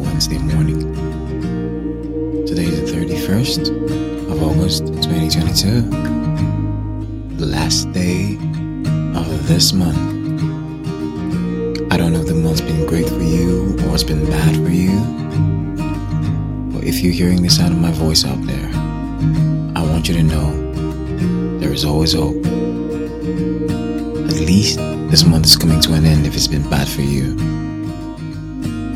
Wednesday morning. Today is the 31st of August 2022, the last day of this month. I don't know if the month's been great for you or it's been bad for you, but if you're hearing the sound of my voice out there, I want you to know there is always hope. At least this month is coming to an end if it's been bad for you.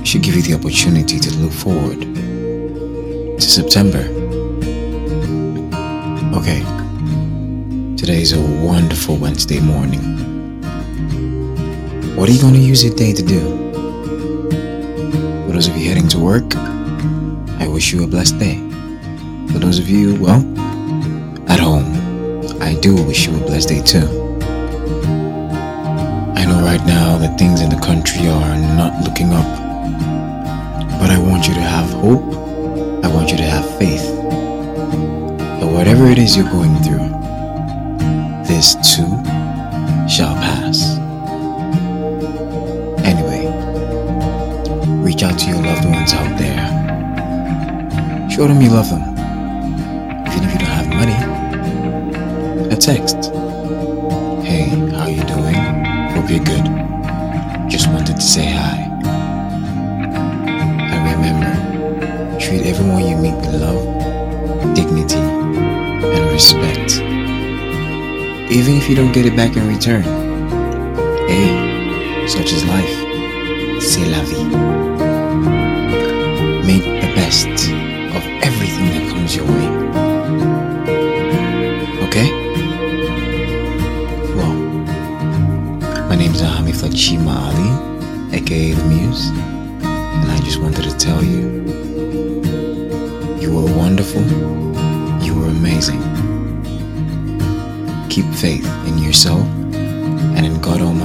Should give you the opportunity to look forward to September. Okay, today is a wonderful Wednesday morning. What are you going to use your day to do? For those of you heading to work, I wish you a blessed day. For those of you, well, at home, I do wish you a blessed day too. I know right now that things in the country are not looking up, but I want you to have hope. I want you to have faith that whatever it is you're going through, this too shall pass. Anyway, reach out to your loved ones out there. Show them you love them. Even if you don't have money, a text. Hey, how you doing? Hope you're good. Just wanted to say hi. Dignity, and respect. Even if you don't get it back in return. Hey, such is life. C'est la vie. Make the best of everything that comes your way. Okay? Well, my name is Ahami Flachima Ali, aka The Muse, and I just wanted to tell you you were wonderful, amazing. Keep faith in yourself and in God Almighty.